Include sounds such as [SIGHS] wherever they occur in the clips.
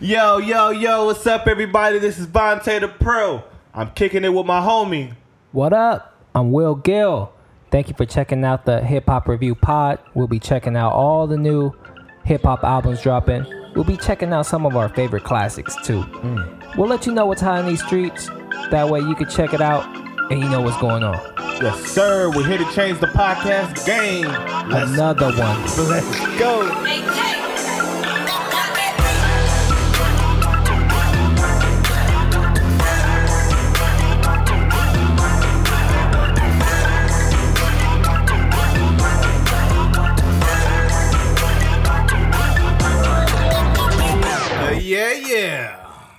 Yo, yo, yo, what's up, everybody? This is Vontae the Pro. I'm kicking it with my homie. What up? I'm Will Gill. Thank you for checking out the Hip Hop Review Pod. We'll be checking out all the new hip hop albums dropping. We'll be checking out some of our favorite classics too. Mm. We'll let you know what's hot in these streets. That way you can check it out and you know what's going on. Yes, sir. We're here to change the podcast game. Let's, Another one. let's [LAUGHS] go.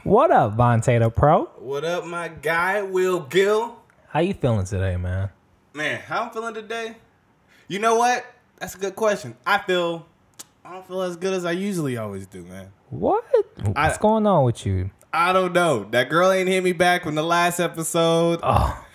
What up, Vontae the Pro? What up, my guy, Will Gill? How you feeling today, man? Man, how I'm feeling today? You know what? That's a good question. I feel I don't feel as good as I usually always do, man. What? What's I- going on with you? I don't know. That girl ain't hit me back from the last episode. Oh,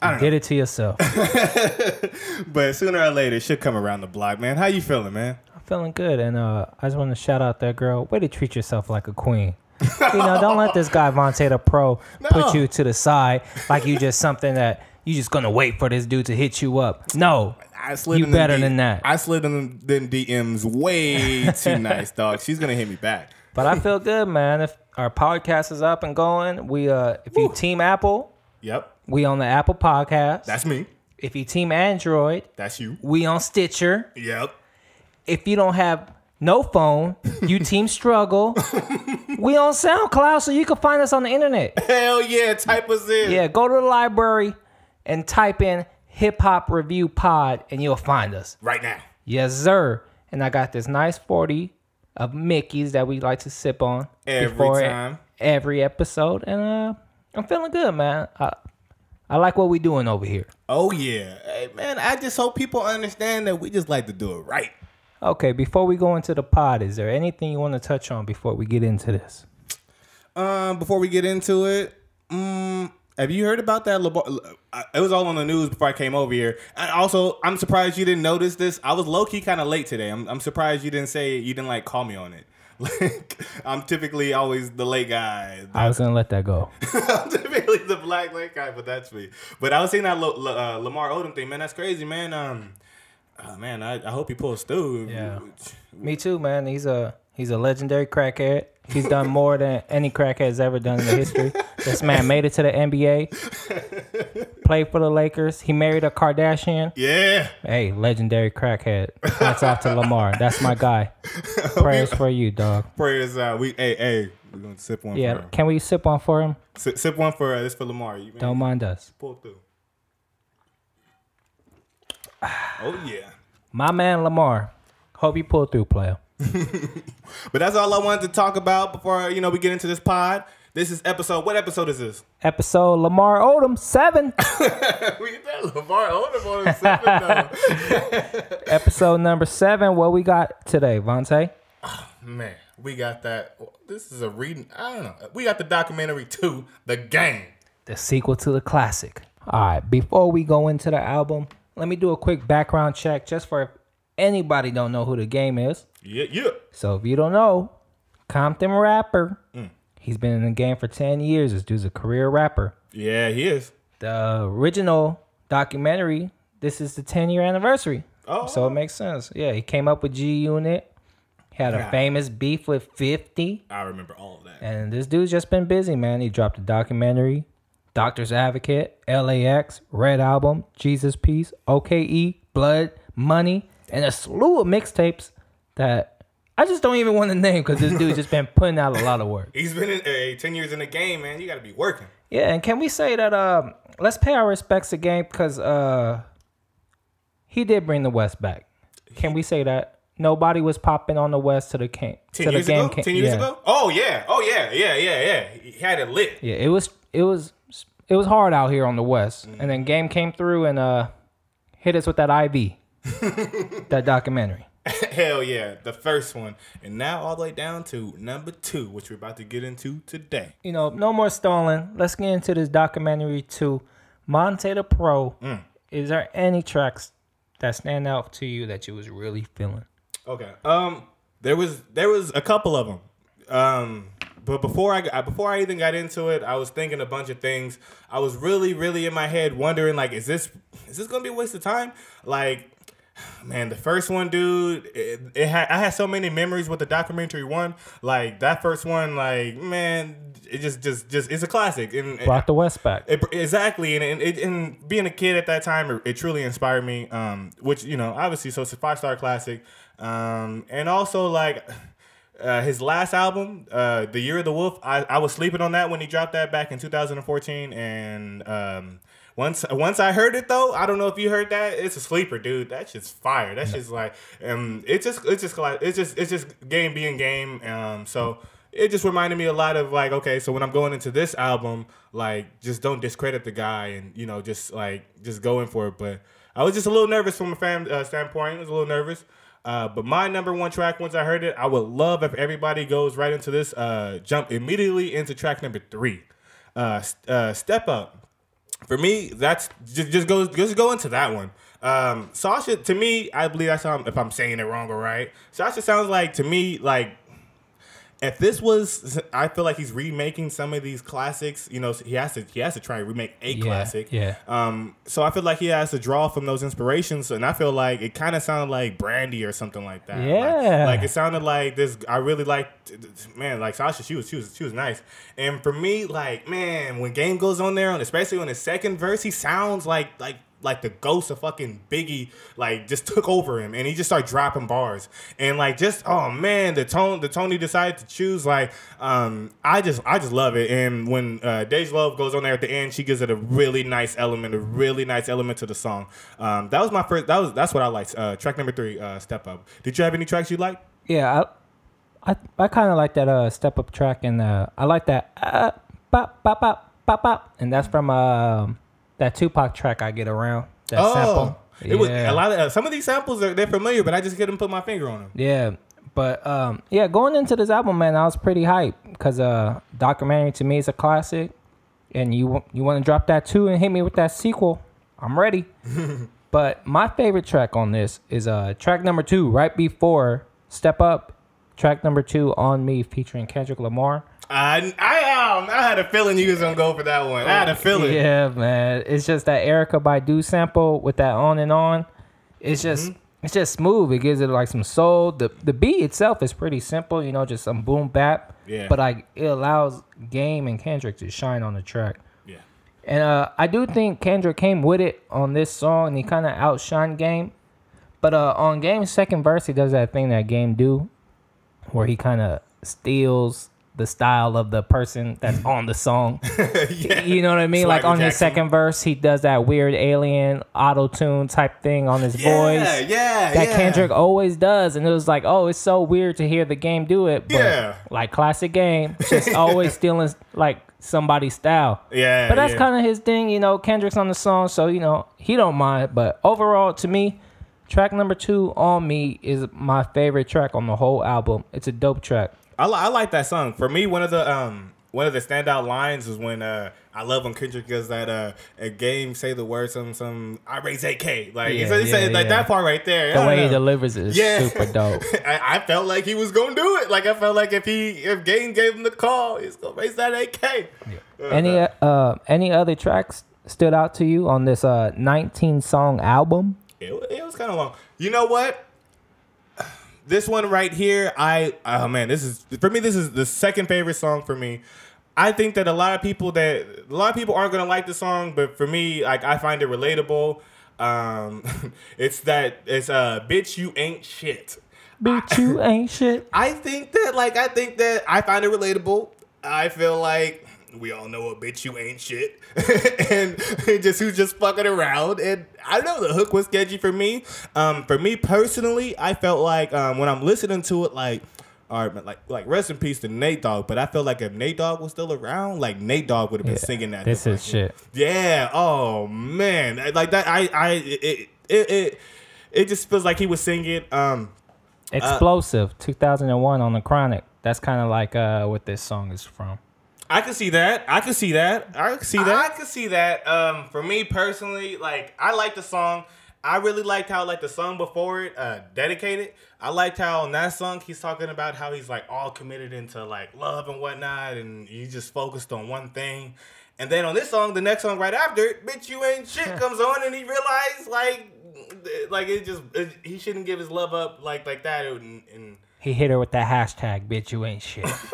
I don't did it to yourself. [LAUGHS] But sooner or later, it should come around the block, man. How you feeling, man? I'm feeling good, and uh, I just want to shout out that girl. Way to treat yourself like a queen. You know, don't let this guy Vontae the Pro No. put you to the side like you just something that you just gonna wait for this dude to hit you up. No, I slid You better than that. I slid in them DMs way too [LAUGHS] nice, dog. She's gonna hit me back. but I feel good, man. If our podcast is up and going, we uh, if you team Apple, Yep, we on the Apple Podcast. that's me. if you team Android, That's you. we on Stitcher. Yep. If you don't have no phone, you [LAUGHS] team Struggle. we on SoundCloud, so you can find us on the internet. Hell yeah, type us in. Yeah, go to the library and type in hip hop review pod and you'll find us. Right now. Yes, sir. And I got this nice 40 of Mickey's that we like to sip on Every time. every episode. And uh I'm feeling good, man. I, I like what we doing over here. Oh yeah. Hey man, I just hope people understand that we just like to do it right. Okay, before we go into the pod, is there anything you want to touch on before we get into this? Um, before we get into it, um, have you heard about that? It was all on the news before I came over here. And also, I'm surprised you didn't notice this. I was low key kind of late today. I'm, I'm surprised you didn't say you didn't like call me on it. [LAUGHS] Like I'm typically always the late guy. I was gonna let that go. [LAUGHS] I'm typically the black late guy, but that's me. But I was seeing that uh, Lamar Odom thing, man. That's crazy, man. Um, oh, man, I, I hope he pulls through. Yeah. Me too, man. He's a he's a legendary crackhead. He's done more than any crackhead has ever done in the history. This man made it to the NBA, played for the Lakers. He married a Kardashian. Yeah. Hey, legendary crackhead. Hats off to Lamar. That's my guy. [LAUGHS] Prayers for you, dog. Prayers out. We hey hey. We're gonna sip one. Yeah, can we sip one for him? Sip, sip one for uh, this for Lamar. You Don't mind us. pull through. Oh yeah. My man Lamar. Hope you pull through, player. [LAUGHS] But that's all I wanted to talk about before you know we get into this pod. This is episode. What episode is this? Episode Lamar Odom seven. [LAUGHS] we get that Lamar Odom on seven though. [LAUGHS] Episode number seven. What we got today, Vontae? Oh, man, we got that. This is a reading. I don't know. We got the documentary two, the game. the sequel to the classic. All right, before we go into the album, let me do a quick background check just for if anybody don't know who the game is. Yeah, yeah. So if you don't know, Compton rapper, mm. he's been in the game for 10 years. This dude's a career rapper. Yeah, he is. The original documentary, this is the 10 year anniversary. Oh. So it oh. makes sense. Yeah, he came up with G Unit, had a Yeah. famous beef with 50. I remember all of that. And this dude's just been busy, man. He dropped a documentary, Doctor's Advocate, LAX, Red Album, Jesus Piece, OKE, Blood, Money, and a slew of mixtapes that I just don't even want to [LAUGHS] name because this dude's just been putting out a lot of work. He's been in uh, ten years in the game, man. You got to be working. Yeah, and can we say that um let's pay our respects to Game because uh he did bring the West back. Can we say that? Nobody was popping on the West to the game. Ten to the years game ago. came- Ten years yeah. ago. Oh yeah. Oh yeah. Yeah yeah yeah. He had it lit. Yeah, it was it was it was hard out here on the west, and Mm. then Game came through and uh hit us with that IV, [LAUGHS] that documentary. Hell yeah, the first one, and now all the way down to number two, which we're about to get into today. You know, no more stalling. Let's get into this documentary too. Vontae the Pro. Mm. Is there any tracks that stand out to you that you was really feeling? Okay. Um, there was there was a couple of them. Um, but before I before I even got into it, I was thinking a bunch of things. I was really, really in my head wondering like, is this is this gonna be a waste of time? Like, [SIGHS] man, the first one, dude, it, it had I had so many memories with the documentary one. Like that first one, like man, it just just just it's a classic. And Brought the West back. it, exactly, and, and, it, and being a kid at that time, it, it truly inspired me. Um, which you know, obviously, so it's a five star classic. Um, and also like uh, his last album, uh, The Year of the Wolf. I, I was sleeping on that when he dropped that back in 2014, and um, once once I heard it though, I don't know if you heard that. It's a sleeper, dude. That shit's fire. That shit's like, um, it's just it's just like it's just it's just game being game. Um, so it just reminded me a lot of like, okay, so when I'm going into this album, like, just don't discredit the guy and you know, just like, just go in for it. But I was just a little nervous from a fan uh, standpoint. I was a little nervous. Uh, but my number one track, once I heard it, I would love if everybody goes right into this, uh, jump immediately into track number three, uh, uh, Step Up. For me, that's just just go just go into that one. Um, Sasha, to me, I believe that's how I'm, if I'm saying it wrong or right. Sasha sounds like to me like if this was, I feel like he's remaking some of these classics. You know, he has to he has to try and remake a Yeah, classic. yeah. Um, so I feel like he has to draw from those inspirations, and I feel like it kind of sounded like Brandy or something like that. Like- Yeah. like, it sounded like this. I really liked, man, like Sasha. She was she was she was nice, and for me, like man, when Game goes on there, and especially on the second verse, he sounds like like like the ghost of fucking Biggie, like just took over him, and he just started dropping bars, and like just oh man, the tone the tone he decided to choose, like um, I just I just love it, and when uh, Dej Loaf goes on there at the end, she gives it a really nice element, a really nice element to the song. Um, that was my first. That was that's what I liked. Uh, track number three, uh, Step Up. Did you have any tracks you liked? Yeah, I I, I kind of like that uh step up track and uh I like that uh bop bop bop bop and that's from um that Tupac track I get around that sample. Oh, it was a lot of uh, some of these samples are they're familiar, but I just couldn't put my finger on them. Yeah, but um, yeah, going into this album, man, I was pretty hyped because uh, documentary to me is a classic, and you you want to drop that too and hit me with that sequel, I'm ready. [LAUGHS] but my favorite track on this is uh track number two, right before Step Up, track number two on me featuring Kendrick Lamar. I I um, I had a feeling you was gonna go for that one. I had a feeling. Yeah, man. It's just that Erykah Badu sample with that on and on. It's just Mm-hmm. it's just smooth. It gives it like some soul. The the beat itself is pretty simple, you know, just some boom bap. Yeah. But like it allows Game and Kendrick to shine on the track. Yeah. And uh, I do think Kendrick came with it on this song, and he kind of outshined Game. But uh, on Game's second verse, he does that thing that Game do, where he kind of steals the style of the person that's on the song. [LAUGHS] yeah. You know what I mean? like Swagger on his second verse, he does that weird alien auto tune type thing on his Yeah, voice yeah, that yeah. Kendrick always does, and it was like, oh, it's so weird to hear the game do it, but Yeah. like classic game, just [LAUGHS] always stealing like somebody's style. Yeah, but that's kind of his thing, you know. Kendrick's on the song, so you know he don't mind. But overall, to me, track number two on me is my favorite track on the whole album. It's a dope track. I, li- I like that song. For me, one of the um one of the standout lines is when uh I love when Kendrick does that uh a game say the word some some I raise AK like he Yeah, said, he said yeah, like yeah. that part right there. The way don't he delivers it is Yeah. super dope. [LAUGHS] I, I felt like he was gonna do it. Like I felt like if he if Game gave him the call, he's gonna raise that AK. Any uh any other tracks stood out to you on this uh 19 song album? It, it was kind of long. You know what? This one right here, I oh man, this is for me. This is the second favorite song for me. I think that a lot of people that a lot of people aren't gonna like the song, but for me, like I find it relatable. Um, [LAUGHS] it's that it's uh, bitch, you ain't shit. Bitch, you [LAUGHS] ain't shit. I think that like I think that I find it relatable. I feel like we all know a bitch you ain't shit, [LAUGHS] and [LAUGHS] just who's just fucking around. And I don't know the hook was sketchy for me. Um, for me personally, I felt like um, when I'm listening to it, like. All right, like like rest in peace to Nate Dogg, but I feel like if Nate Dogg was still around, like Nate Dogg would have been Yeah, singing that. this is shit. yeah. Oh man. Like that. I. I. It. It. It, it just feels like he was singing. Um. Xxplosive 2001 on the Chronic. That's kind of like uh what this song is from. I can see that. I can see that. I can see that. I can see that. Um, for me personally, like I like the song. I really liked how like the song before it, uh, dedicated. I liked how in that song he's talking about how he's like all committed into like love and whatnot, and he just focused on one thing. And then on this song, the next song right after it, bitch, you ain't shit [LAUGHS] comes on, and he realized like, like it just it, he shouldn't give his love up like like that, and, and He hit her with that hashtag, bitch, you ain't shit. [LAUGHS]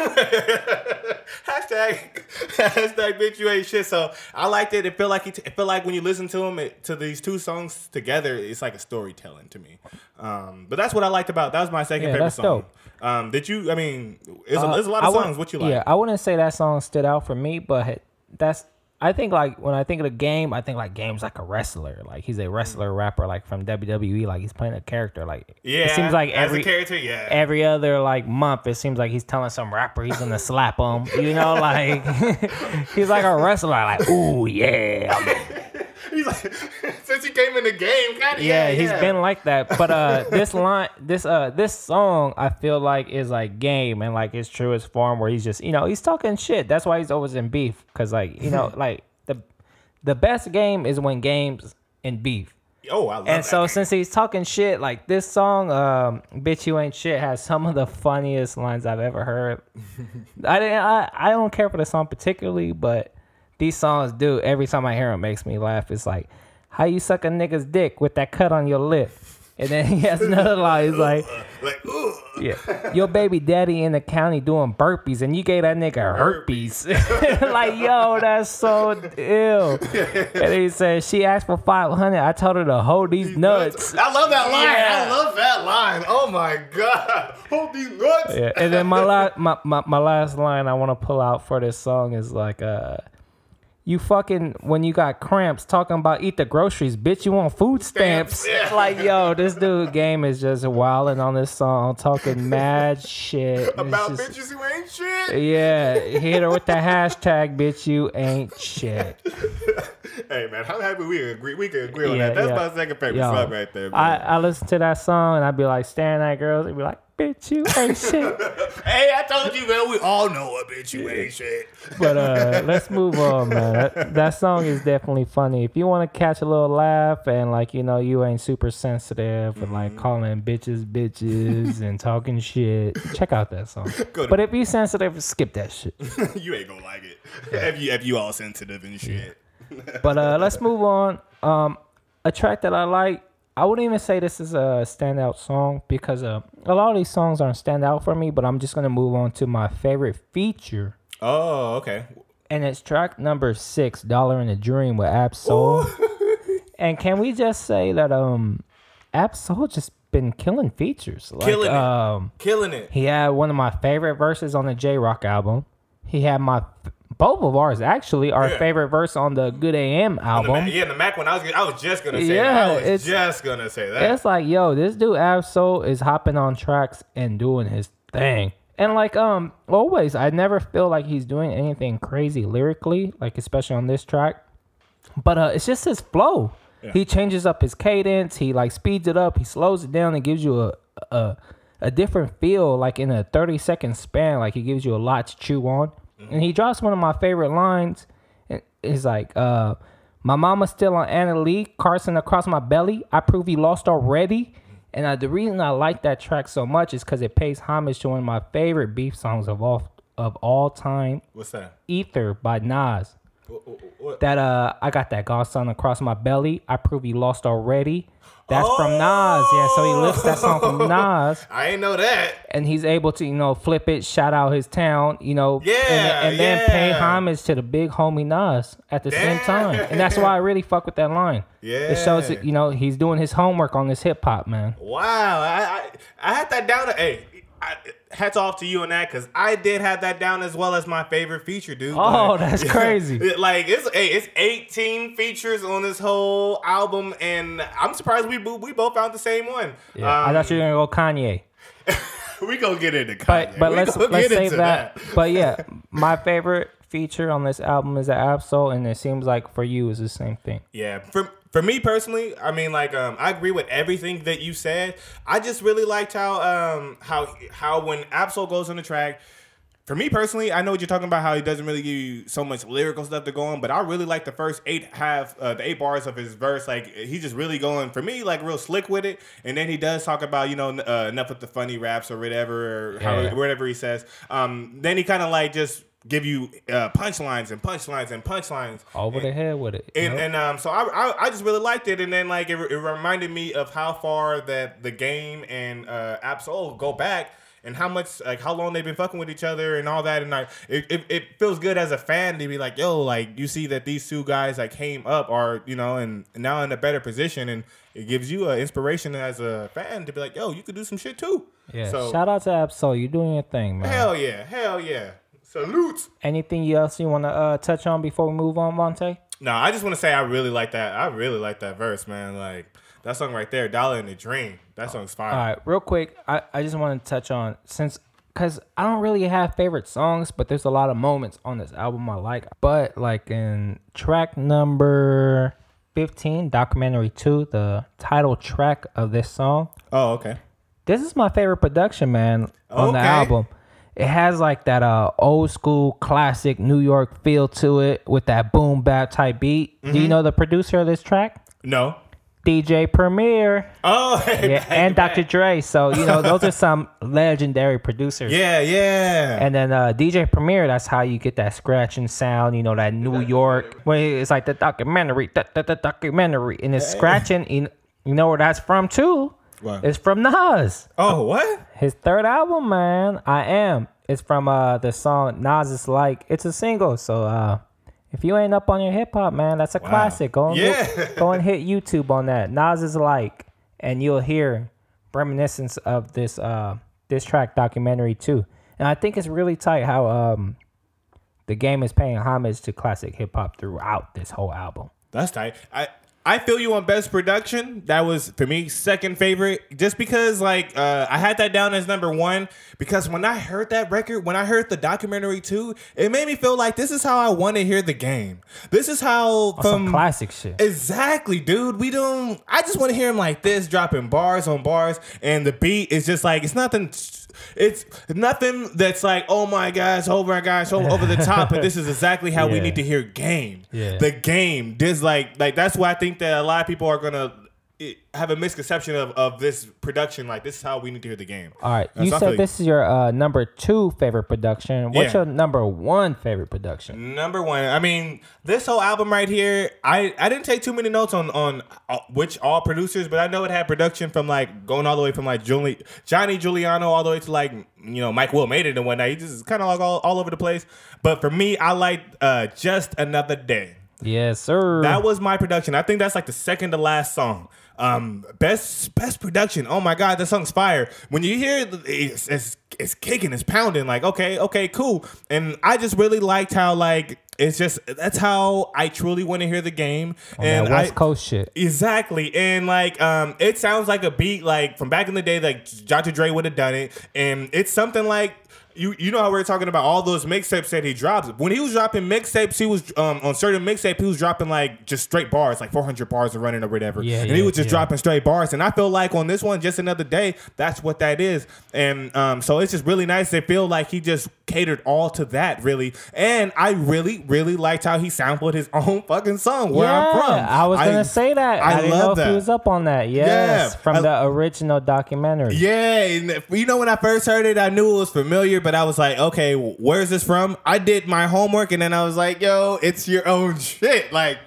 hashtag [LAUGHS] hashtag bitch you ain't shit. So I liked it. It felt like he t- it felt like when you listen to him it, to these two songs together, it's like a storytelling to me. Um, but that's what I liked about that was my second Yeah, favorite that's song. dope. Um, did you? I mean, there's, Uh, a, a lot I of wouldn't- songs. What you like? Yeah, I wouldn't say that song stood out for me, but that's I think like when I think of the game, I think like game's like a wrestler. Like he's a wrestler mm-hmm. rapper like from WWE. Like he's playing a character. Like yeah. it seems like every character, yeah. every other like month it seems like he's telling some rapper he's gonna slap him. You know, like [LAUGHS] he's like a wrestler. Like ooh yeah, [LAUGHS] [LAUGHS] He's like [LAUGHS] since he came in the game, kind of. yeah, Yeah, he's yeah. been like that. But uh, [LAUGHS] this line, this uh, this song, I feel like is like game and like his truest form, where he's just you know he's talking shit. That's why he's always in beef, cause like you know like the the best game is when games in beef. Oh, I love And so game. since he's talking shit, like this song, um, "Bitch You Ain't Shit" has some of the funniest lines I've ever heard. I didn't, I, I don't care for the song particularly, but these songs do. Every time I hear them, makes me laugh. It's like, how you suck a nigga's dick with that cut on your lip, and then [LAUGHS] he has another line. He's like, like, ugh. yeah, your baby daddy in the county doing burpees, and you gave that nigga herpes. [LAUGHS] like, yo, that's so ill. And he said she asked for five hundred. I told her to hold these nuts. I love that line. Yeah. I love that line. Oh my god, hold these nuts. Yeah, and then my last my, my, my last line I want to pull out for this song is like uh you fucking when you got cramps talking about eat the groceries, bitch. You want food stamps? Stamps, [LAUGHS] yeah. Like yo, this dude game is just wilding on this song, talking [LAUGHS] mad shit. It's About just- bitches who ain't shit. Yeah, hit her with the hashtag, bitch. You ain't shit. [LAUGHS] Hey man, I'm happy we agree. We can agree on Yeah, that. That's yeah. my second favorite Yo, song right there. I, Man. I listen to that song and I'd be like staring at girls and be like, bitch, you ain't shit. [LAUGHS] hey, I told you, man. We all know a bitch you ain't shit. But uh, [LAUGHS] let's move on, man. That, that song is definitely funny. If you want to catch a little laugh and like you know you ain't super sensitive and Mm-hmm. like calling bitches bitches and talking shit, check out that song. [LAUGHS] To- But if you sensitive, skip that shit. you ain't gonna like it if you if you all sensitive and shit. But uh, let's move on. Um, a track that I like. I wouldn't even say this is a standout song because uh, a lot of these songs aren't standout for me. But I'm just gonna move on to my favorite feature. Oh, okay. and it's track number six, "Dollar in a Dream" with Ab-Soul. [LAUGHS] and can we just say that um, Ab-Soul just been killing features, like Killing it. um, Killing it. he had one of my favorite verses on the Jay Rock album. He had my both of ours actually our Yeah. favorite verse on the Good AM The album. Mac- yeah, the Mac one. I was I was just gonna say. Yeah, that. I was it's- just gonna say that. It's like, yo, this dude Ab-Soul is hopping on tracks and doing his thing. And like um always, I never feel like he's doing anything crazy lyrically, like especially on this track. But uh it's just his flow. He changes up his cadence, he like speeds it up, he slows it down and gives you a a a different feel like in a 30 second span, like he gives you a lot to chew on. And he drops one of my favorite lines. and It's like, uh, my mama's still on Anna Lee, Carson across my belly. I prove he lost already. And uh, the reason I like that track so much is because it pays homage to one of my favorite beef songs of all of all time, What's that? "Ether" by Nas. What- what- what- That uh, I got that godson across my belly. I prove he lost already. That's from Nas. Yeah, so he lifts that song from oh. Nas [LAUGHS] I ain't know that. and he's able to you know flip it, shout out his town, you know, Yeah, and, and then pay homage to the big homie Nas at the same time, and that's why I really fuck with that line. Yeah. It shows that you know he's doing his homework on this hip hop man. Wow, I, I I had that down. To, hey, I, hats off to you on that because I did have that down as well as my favorite feature, dude. Oh, Like, that's [LAUGHS] crazy. Like it's hey, it's 18 features on this whole album, and I'm surprised we we both found the same one. I Um, thought you were gonna go Kanye, [LAUGHS] we gonna get into Kanye. but but let's let's save into that. But yeah, my favorite feature on this album is the Ab-Soul, and it seems like for you is the same thing. Yeah, for for me personally, I mean, like, um, I agree with everything that you said. I just really liked how, um, how, how when Ab-Soul goes on the track, for me personally, I know what you're talking about. How he doesn't really give you so much lyrical stuff to go on, but I really like the first eight half, uh, the eight bars of his verse. Like he's just really going for me, like real slick with it. And then he does talk about you know uh, enough with the funny raps or whatever, or how, whatever he says. Um, then he kind of like just give you uh, punchlines and punchlines and punchlines. Over the head with it. And, Yep. and um, so I, I I just really liked it, and then like it, it reminded me of how far that the game and uh, Ab-Soul go back, and how much like how long they've been fucking with each other and all that, and like it, it, it feels good as a fan to be like, yo, like you see that these two guys like came up, are you know, and now in a better position, and it gives you an inspiration as a fan to be like, yo, you could do some shit too. yeah. So Shout out to Ab-Soul. You're doing your thing, man. hell yeah, hell yeah, salute. Anything else you want to uh, touch on before we move on, Vontae? No, I just want to say I really like that. I really like that verse, man. Like that song right there, "Dollar in the Dream." That song's fire. All right, real quick, I, I just want to touch on since because I don't really have favorite songs, but there's a lot of moments on this album I like. But like in track number 15, documentary two, the title track of this song, Oh, okay. this is my favorite production, man, on the Okay. album. It has like that uh old school classic New York feel to it with that boom bap type beat. Do Mm-hmm. you know the producer of this track? No. DJ Premier. Oh, [LAUGHS] Yeah, and Dr. Dre. So, you know, those are some [LAUGHS] legendary producers. Yeah, yeah. And then uh, DJ Premier, that's how you get that scratching sound, you know, that New York. When it's like the documentary, the, the, the documentary. And it's scratching. You know where that's from, too? What? It's from Nas. oh, what? His third album, man, I Am. It's from uh, the song Nas is Like. It's a single. So, uh, if you ain't up on your hip hop, man, that's a classic. Go and, Yeah. go and hit YouTube on that. Nas is Like. And you'll hear reminiscence of this uh, this track documentary, too. And I think it's really tight how um, the game is paying homage to classic hip hop throughout this whole album. That's tight. I I feel you on best production. That was for me second favorite, just because like uh, I had that down as number one because when I heard that record, when I heard the documentary too, it made me feel like this is how I want to hear the game. This is how Some from classic shit. Exactly, dude. We don't. I just want to hear him like this, dropping bars on bars, and the beat is just like it's nothing. It's nothing that's like, oh my gosh, oh my gosh, oh, over the top. But this is [LAUGHS] exactly how we need to hear game. Yeah. The game. This like like that's why I think that a lot of people are gonna have a misconception of, of this production. Like this is how we need to hear the game. All right, you feel said this is your uh, number two favorite production. What's Yeah. your number one favorite production? Number one. I mean, this whole album right here. I I didn't take too many notes on on uh, which all producers, but I know it had production from like going all the way from like Julie, Johnny Juliano all the way to like you know Mike Will made it and whatnot. He just is kind of like all, all over the place. But for me, I like uh, just another day. Yes, sir. That was my production. I think that's like the second to last song. Um, best best production. Oh my god, that song's fire. When you hear it, it's, it's it's kicking, it's pounding. Like okay, okay, cool. And I just really liked how like it's just that's how I truly want to hear the game. On and West I, Coast shit. Exactly, and like um, it sounds like a beat like from back in the day, like Dr. Dre would have done it, and it's something like you you know how we are talking about all those mixtapes that he drops. When he was dropping mixtapes, he was um, on certain mixtape, he was dropping like just straight bars, like 400 bars of running or whatever, Yeah, and yeah, he was just yeah. dropping straight bars. And I feel like on this one, just another day, that's what that is, and um, so it's just really nice. to feel like he just catered all to that, really, and I really really liked how he sampled his [LAUGHS] own fucking song where I'm from. I was gonna say that. I, I didn't love know if that. he was up on that. Yes, Yeah, from I- the original documentary. Yeah, and you know when I first heard it, I knew it was familiar, but I was like, okay, where's this from? I did my homework, and then I was like, yo, it's your own [LAUGHS] shit. Like,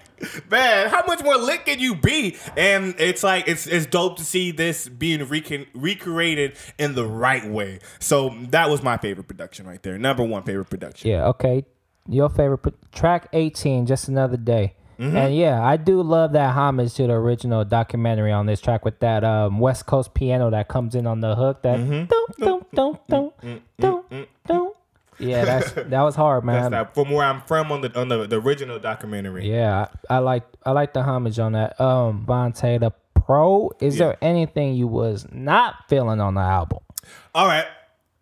man, how much more lit can you be? And it's like it's it's dope to see this being recreated in the right way. So that was my favorite production right there. Number one favorite production. Yeah, okay. Your favorite pro- track 18, Just Another Day. Mm-hmm. And yeah, I do love that homage to the original documentary on this track with that um, West Coast piano that comes in on the hook. That Mm-hmm. dum, dum, dum, dum, dum. Yeah, that's [LAUGHS] that was hard, man. not from where I'm from on the on the, the original documentary. Yeah, I, I like I like the homage on that. Um, Vontae the Pro. Is there anything you was not feeling on the album? All right.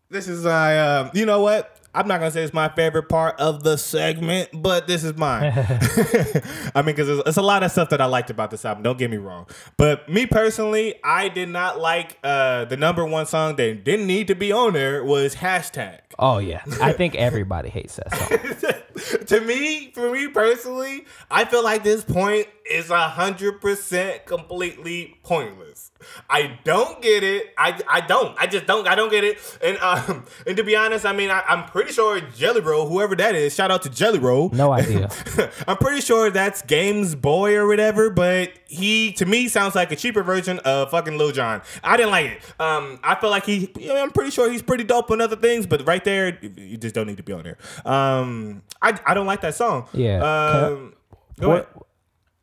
This is uh, uh you know what? I'm not gonna say it's my favorite part of the segment, but this is mine. [LAUGHS] [LAUGHS] I mean, because it's, it's a lot of stuff that I liked about this album. Don't get me wrong, but me personally, I did not like uh, the number one song that didn't need to be on there was hashtag. Oh yeah, I [LAUGHS] think everybody hates that song. to me, for me personally, I feel like this point is a hundred percent completely pointless. I don't get it. I, I don't. I just don't. I don't get it. And um and to be honest, I mean I, I'm pretty sure Jelly Roll, whoever that is, shout out to Jelly Roll. No idea. [LAUGHS] I'm pretty sure that's Game's boy or whatever, but he to me sounds like a cheaper version of fucking Lil Jon. I didn't like it. Um, I feel like he. You know, I'm pretty sure he's pretty dope on other things, but right there, you just don't need to be on there. Um, I I don't like that song. Yeah. Um, go What- ahead.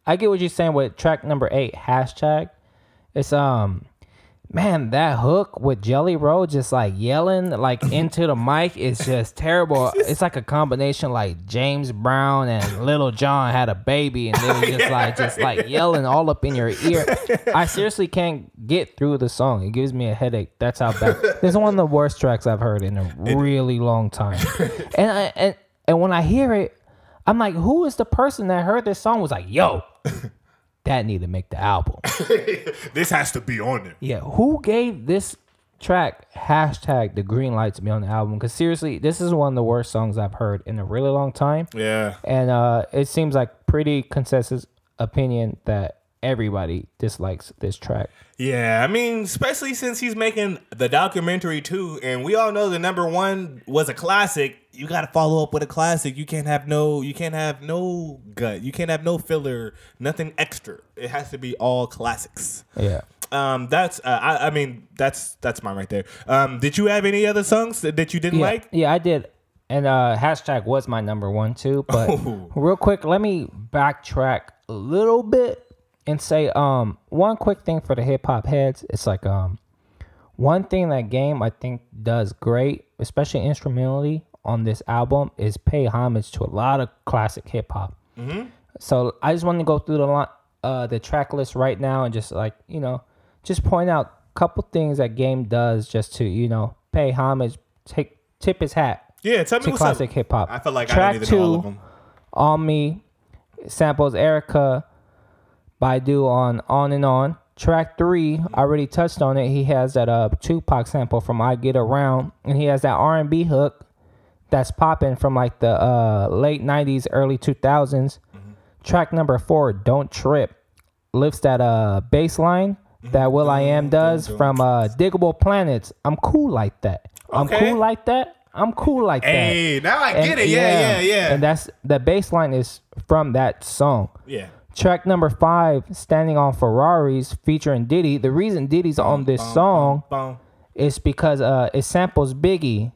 I get what you're saying with track number eight, hashtag. It's um man, that hook with Jelly Roll just like yelling like [LAUGHS] into the mic is just terrible. It's like a combination like James Brown and Lil Jon had a baby and they were just [LAUGHS] like just like yelling all up in your ear. I seriously can't get through the song. It gives me a headache. That's how bad. This is one of the worst tracks I've heard in a really long time. And I, and and when I hear it, I'm like, who is the person that heard this song was like, yo, that need to make the album. [COUGHS] [LAUGHS] This has to be on there. Yeah, who gave this track hashtag the green light to be on the album? Because seriously, this is one of the worst songs I've heard in a really long time, Yeah. and uh, it seems like pretty consensus opinion that everybody dislikes this track. Yeah, I mean, especially since he's making the documentary too, and we all know the number one was a classic. You got to follow up with a classic. You can't have no, you can't have no gut. You can't have no filler, nothing extra. It has to be all classics. Yeah. Um, that's, uh, I, I mean, that's that's mine right there. Um, did you have any other songs that, that you didn't Yeah, like? yeah, I did. And uh, hashtag was my number one too. But Oh. real quick, let me backtrack a little bit and say um one quick thing for the hip hop heads. It's like um one thing that game I think does great, especially instrumentally on this album, is pay homage to a lot of classic hip hop. So I just want to go through the uh the track list right now and just like you know just point out a couple things that game does just to you know pay homage, take tip his hat Yeah, tell me to classic hip hop. I feel like track I don't even know all of them. on me samples Erykah Badu on on and on. Track three, I already touched on it. He has that uh Tupac sample from I Get Around, and he has that R and B hook that's popping from like the uh late '90s, early 2000s. Track number four, "Don't Trip," lifts that uh bass line that Will I Am does from uh Diggable Planets. I'm cool like that. I'm Okay. cool like that. I'm cool like that. Hey, now I get And- it. Yeah, yeah, yeah. And that's the bass line is from that song. yeah. Track number five, Standing on Ferraris, featuring Diddy. The reason Diddy's on this song is because uh it samples Biggie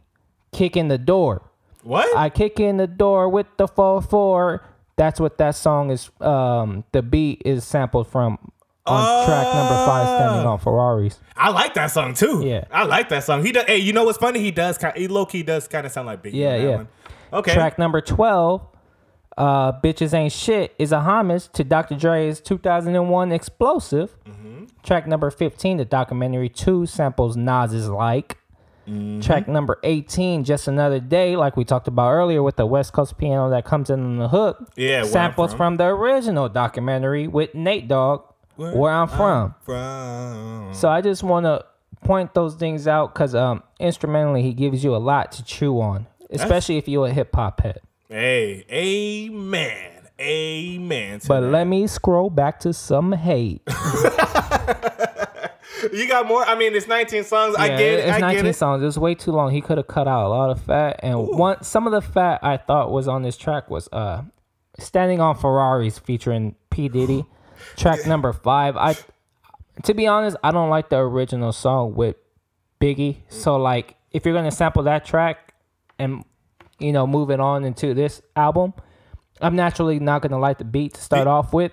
kick in the door. What? I kick in the door with the 4-4. That's what that song is um the beat is sampled from on track number five, Standing on Ferraris. I like that song too. Yeah. I like that song. He does. Hey, you know what's funny? He does. He low key does kind of sound like Biggie. Yeah, yeah. One. Okay. Track number 12, uh, Bitches Ain't Shit, is a homage to Dr. Dre's 2001 Xxplosive. Mm-hmm. Track number 15, the documentary 2, samples Nas's Like. Mm-hmm. Track number 18, Just Another Day, like we talked about earlier with the West Coast piano that comes in on the hook. Yeah, Samples from. from. the original documentary with Nate Dogg, Where, I'm From. From. So I just want to point those things out because um, instrumentally, he gives you a lot to chew on, especially if you're a hip hop head. Hey, amen, amen. But that. let me scroll back to some hate. [LAUGHS] you got more. I mean, it's 19 songs. I Yeah, get it. It's I 19 get it. songs. It's way too long. He could have cut out a lot of fat. And one, some of the fat I thought was on this track was uh, "Standing on Ferraris" featuring P Diddy. [LAUGHS] Track number five. I, to be honest, I don't like the original song with Biggie. So like, if you're gonna sample that track and you know moving on into this album, I'm naturally not gonna like the beat to start off with.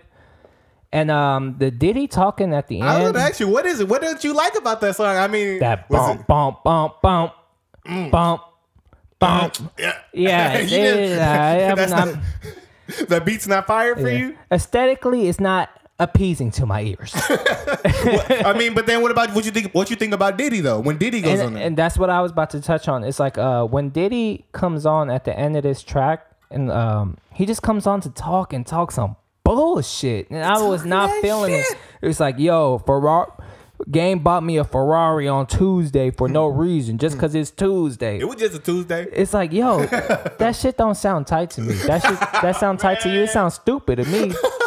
And um, the Diddy talking at the I was end. gonna ask you, what is it? What did you like about that song? I mean, that bump, bump, bump, bump, bump, bump. [LAUGHS] Yeah, Yeah, [LAUGHS] it didn't- I [LAUGHS] am- that's I'm- not- the beat's not fire for yeah. you. Aesthetically, it's not appeasing to my ears. [LAUGHS] I mean, but then what about what you think? What you think about Diddy though? When Diddy goes on and, there, and that's what I was about to touch on. It's like uh, when Diddy comes on at the end of this track, and um, he just comes on to talk and talk some bullshit, and I was not feeling shit. it. It was like, yo, Ferrari. Game bought me a Ferrari on Tuesday for no reason, just because it's Tuesday. it was just a Tuesday. It's like, yo, [LAUGHS] that shit don't sound tight to me. That shit, that sound tight to you. It sounds stupid to me. [LAUGHS]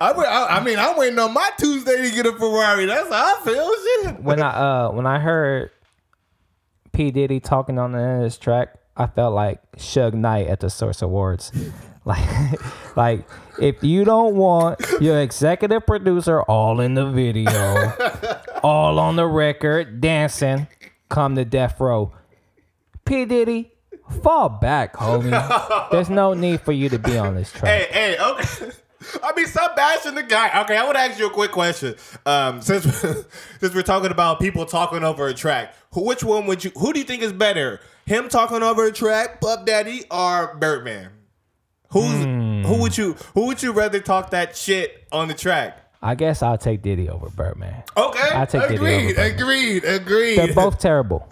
I, I, I mean, I'm waiting on my Tuesday to get a Ferrari. That's how I feel. Shit. when I uh when I heard P Diddy talking on the end of this track, I felt like Suge Knight at the Source Awards. [LAUGHS] Like, [LAUGHS] like if you don't want your executive producer all in the video, [LAUGHS] all on the record, dancing, come to death row. P Diddy, fall back, homie. There's no need for you to be on this track. Hey, hey, okay. [LAUGHS] I mean, stop bashing the guy. Okay, I want to ask you a quick question. Um, since [LAUGHS] since we're talking about people talking over a track, who, which one would you? Who do you think is better? Him talking over a track, Puff Daddy, or Birdman? Who's who would you who would you rather talk that shit on the track? I guess I'll take Diddy over Birdman. Okay, I'll take Diddy agreed, over agreed, agreed. They're both terrible.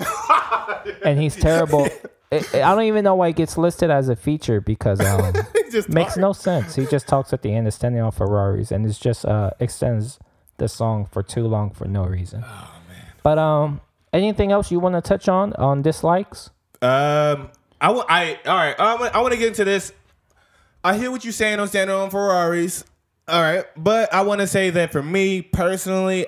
[LAUGHS] and he's terrible. I I don't even know why it gets listed as a feature because [LAUGHS] um, just makes no sense. He just talks at the end of standing on Ferraris and it's just uh, extends the song for too long for no reason. Oh man. But um, anything else you want to touch on on dislikes? Um, I want. I all right. I want. I want to get into this. I hear what you're saying on standing on Ferraris. All right, but I want to say that for me personally,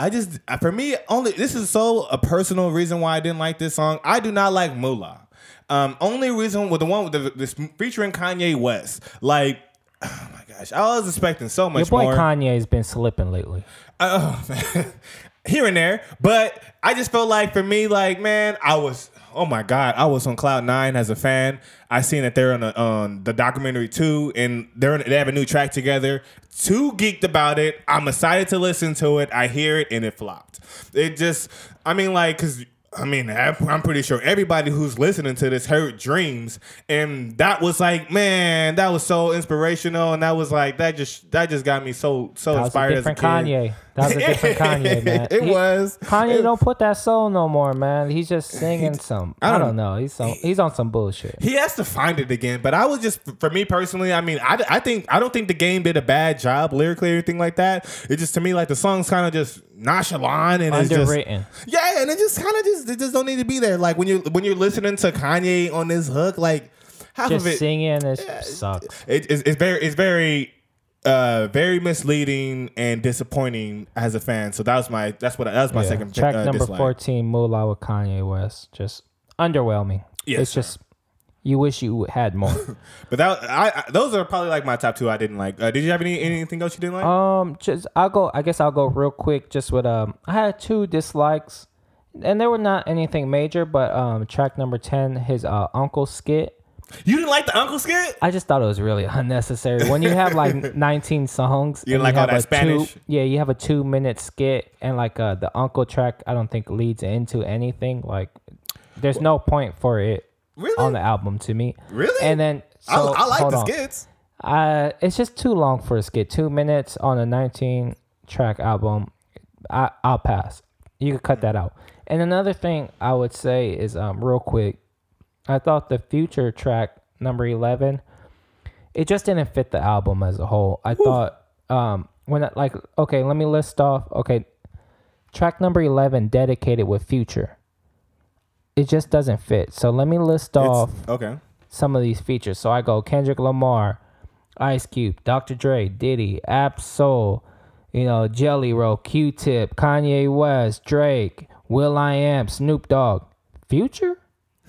I just for me only this is so a personal reason why I didn't like this song. I do not like Moolah. Um, only reason with the one with the this featuring Kanye West. Like, [SIGHS] oh my gosh, I was expecting so much. Your boy more. Kanye has been slipping lately. Oh man. [LAUGHS] Here and there. But I just felt like for me, like, man, I was oh my God, I was on Cloud Nine as a fan. I seen that they're on, a, on the documentary too, and they're they have a new track together. Too geeked about it. I'm excited to listen to it. I hear it and it flopped. It just I mean, like, cause I mean, I'm pretty sure everybody who's listening to this heard Dreams, and that was like, man, that was so inspirational, and that was like, that just that just got me so so That inspired different as a kid. Kanye. That was a different Kanye, [LAUGHS] man. It He- was. Kanye It- don't put that soul no more, man. He's just singing some. I don't, don't- know. He's. He's on some bullshit. He has to find it again. But I was just, for me personally, I mean, I, I think, I don't think the game did a bad job lyrically or anything like that. It just, to me, like the song's kind of just nonchalant and it's just, yeah, and it just kind of just, it just don't need to be there. Like when you're, when you're listening to Kanye on this hook, like half Just of it, singing it sucks. it, it's, it's very, it's very, uh, very misleading and disappointing as a fan. So that was my, that's what, that was my Yeah. second track uh, number dislike. 14 moolah with kanye west just underwhelming Yes, it's sir. just you wish you had more [LAUGHS] But that, I, I, those are probably like my top two I didn't like. Uh, did you have any anything else you didn't like? um just i'll go i guess i'll go real quick just with um i had two dislikes and they were not anything major but um track number 10 his uh uncle skit You didn't like the Uncle skit? I just thought it was really [LAUGHS] unnecessary. When you have like [LAUGHS] 19 songs, You like all have that Spanish? Two, yeah, you have a two minute skit, and like uh, the uncle track, I don't think leads into anything. Like, there's no point for it Really? on the album to me. Really? And then I, so, I like the on. skits. Uh, it's just too long for a skit. Two minutes on a 19 track album. I I'll pass. You could cut that out. And another thing I would say is um real quick. I thought the future track number 11 it just didn't fit the album as a whole. I thought um when I, like okay, let me list off okay track number 11 dedicated with future. It just doesn't fit. So let me list off It's, okay. some of these features. So I go Kendrick Lamar, Ice Cube, Dr. Dre, Diddy, Ab-Soul, you know, Jelly Roll, Q Tip, Kanye West, Drake, Will I Am, Snoop Dogg. Future?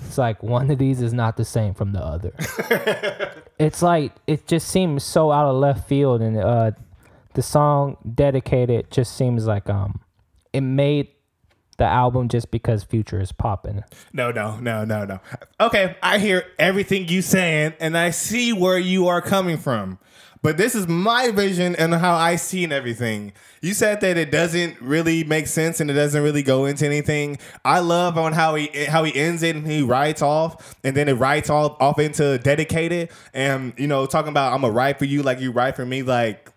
It's like one of these is not the same from the other. [LAUGHS] it's like it just seems so out of left field and uh the song dedicated just seems like um it made the album just because Future is popping. No, no, no, no, no. Okay, I hear everything you saying, and I see where you are coming from. But this is my vision and how I seen everything. You said that it doesn't really make sense and it doesn't really go into anything. I love on how he how he ends it and he writes off, and then it writes all off into dedicated, and you know talking about I'm a write for you like you write for me. Like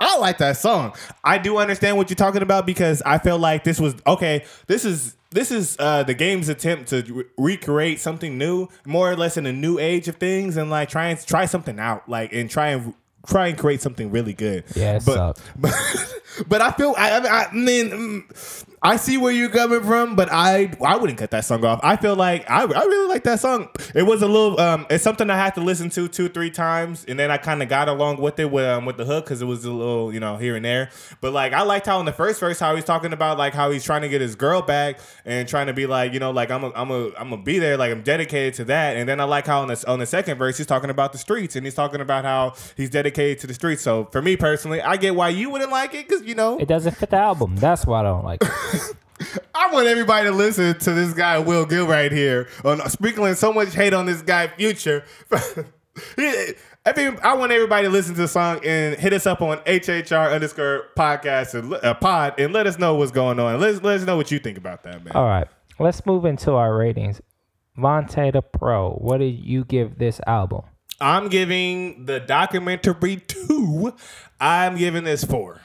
I like that song. I do understand what you're talking about because I feel like this was okay. This is this is uh, the game's attempt to re- recreate something new, more or less in a new age of things, and like try and try something out, like and try and try and create something really good. Yeah, but [LAUGHS] but, but I feel I, I mean, I mean I see where you're coming from, but I I wouldn't cut that song off. I feel like I, I really like that song. It was a little um it's something I had to listen to two three times, and then I kind of got along with it with um, with the hook because it was a little you know here and there. But like I liked how in the first verse how he's talking about like how he's trying to get his girl back and trying to be like you know like I'm a, I'm a I'm gonna be there like I'm dedicated to that. And then I like how on the on the second verse he's talking about the streets and he's talking about how he's dedicated to the streets. So for me personally, I get why you wouldn't like it because you know It doesn't fit the album. That's why I don't like it. [LAUGHS] I want everybody to listen to this guy Will Gill right here on sprinkling so much hate on this guy Future. [LAUGHS] I mean, I want everybody to listen to the song and hit us up on HHR underscore podcast and uh, pod and let us know what's going on. Let us, let us know what you think about that, man. All right, let's move into our ratings. Vontae the Pro, what did you give this album? I'm giving the documentary two. I'm giving this four.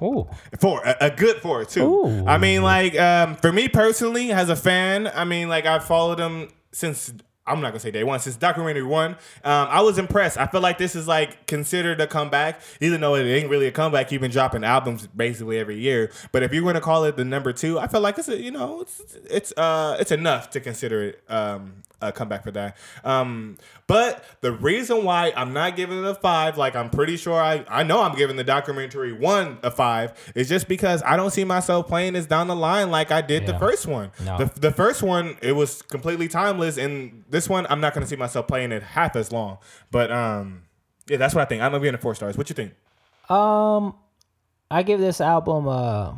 Ooh, Four, a, a good four too. Ooh. I mean, like um, for me personally, as a fan, I mean, like I've followed him since I'm not gonna say day one since documentary one. Um, I was impressed. I feel like this is like considered a comeback, even though it ain't really a comeback. You've been dropping albums basically every year. But if you're gonna call it the number two, I feel like it's a, you know it's it's uh it's enough to consider it um a comeback for that. Um, but the reason why I'm not giving it a five, like I'm pretty sure I I know I'm giving the documentary one a five, is just because I don't see myself playing this down the line like I did the first one. No. The, the first one it was completely timeless, and this one I'm not gonna see myself playing it half as long. But um, yeah, that's what I think. I'm gonna be in four stars. What you think? um, I give this album uh,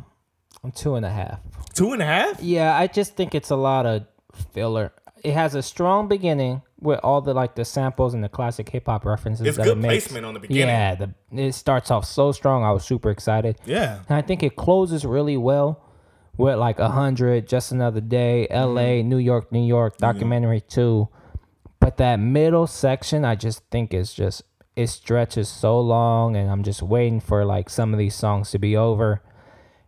a two and a half. Two and a half? Yeah, I just think it's a lot of filler. It has a strong beginning with all the like the samples and the classic hip hop references. It's that good it makes. placement on the beginning. Yeah, the it starts off so strong. I was super excited. Yeah. And I think it closes really well with like a hundred, just another day, L.A., Mm-hmm. New York, New York, documentary too. But that middle section, I just think is just it stretches so long, and I'm just waiting for like some of these songs to be over.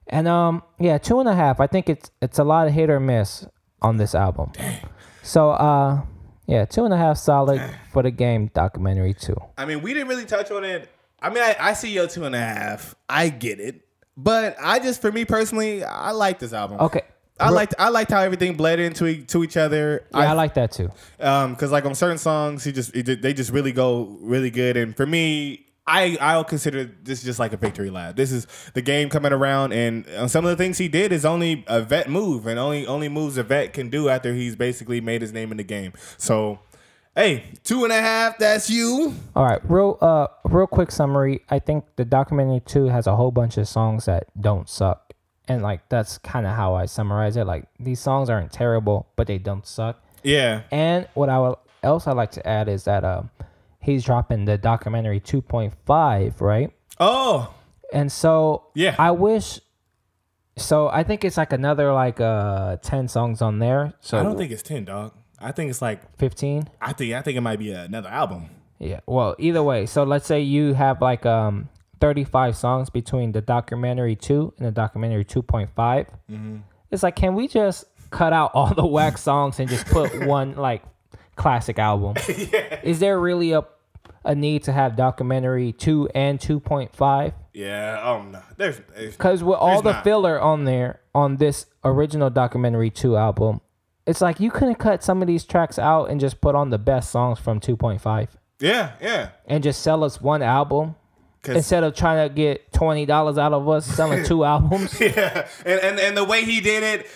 And um, yeah, two and a half. I think it's it's a lot of hit or miss on this album. So uh, yeah, two and a half solid for the game documentary too. I mean, we didn't really touch on it. I mean, I, I see your two and a half. I get it, but I just, for me personally, I like this album. Okay. I liked I liked how everything bled into to each other. Yeah, I, like that too. um because like on certain songs, he just it, they just really go really good. And for me, I I'll consider this just like a victory lap. This is the game coming around, and uh, some of the things he did is only a vet move, and only only moves a vet can do after he's basically made his name in the game. So. Hey, two and a half. That's you. All right, real uh real quick summary. I think the documentary two has a whole bunch of songs that don't suck. And like that's kind of how I summarize it. Like these songs aren't terrible, but they don't suck. Yeah. And what I will else I like to add is that um he's dropping the documentary 2.5, right? Oh, And so Yeah. I wish so I think it's like another like uh 10 songs on there. So I don't think it's ten, dog. I think it's like 15. I think I think it might be another album. Yeah. Well, either way. So let's say you have like um 35 songs between the documentary 2 and the documentary 2.5. Mm-hmm. It's like can we just cut out all the whack songs and just put [LAUGHS] one like classic album? [LAUGHS] yeah. Is there really a a need to have documentary 2 and 2.5? Yeah. Um, oh no. There's. there's Cuz with all the not. filler on there on this original documentary 2 album, it's like you couldn't cut some of these tracks out and just put on the best songs from 2.5 yeah. Yeah. and just sell us one album instead of trying to get twenty dollars out of us selling two [LAUGHS] albums. yeah. And, and and the way he did it.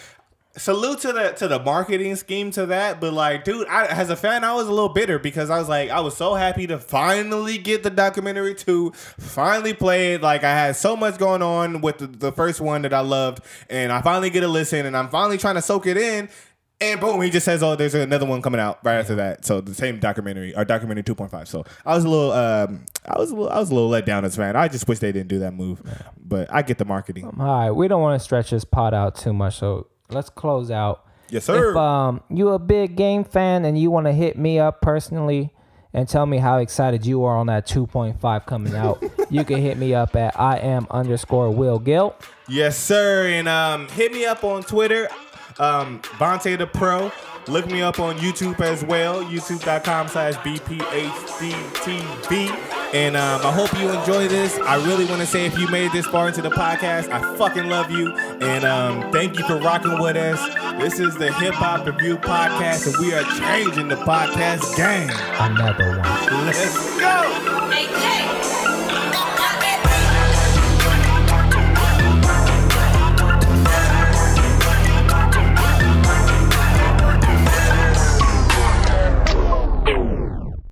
Salute to the to the marketing scheme to that, but like, dude, I, as a fan, I was a little bitter because I was like, I was so happy to finally get the documentary two, finally play it. Like, I had so much going on with the, the first one that I loved, and I finally get a listen, and I'm finally trying to soak it in. And boom, he just says, "Oh, there's another one coming out right after that." So the same documentary, or documentary 2.5. So I was a little, um, I was a little, I was a little let down as a fan. I just wish they didn't do that move, but I get the marketing. All right, we don't want to stretch this pot out too much, so let's close out. Yes, sir. If um you a big game fan and you want to hit me up personally and tell me how excited you are on that 2.5 coming out, [LAUGHS] You can hit me up at I am underscore Will Gill. Yes, sir. And um, hit me up on Twitter, um, Vontae the Pro. Look me up on YouTube as well, youtube.com slash BPHDTV. And um, I hope you enjoy this. I really want to say if you made this far into the podcast, I fucking love you. And um, thank you for rocking with us. This is the Hip Hop Review Podcast, and we are changing the podcast game. Another one. Let's go. Hey, hey.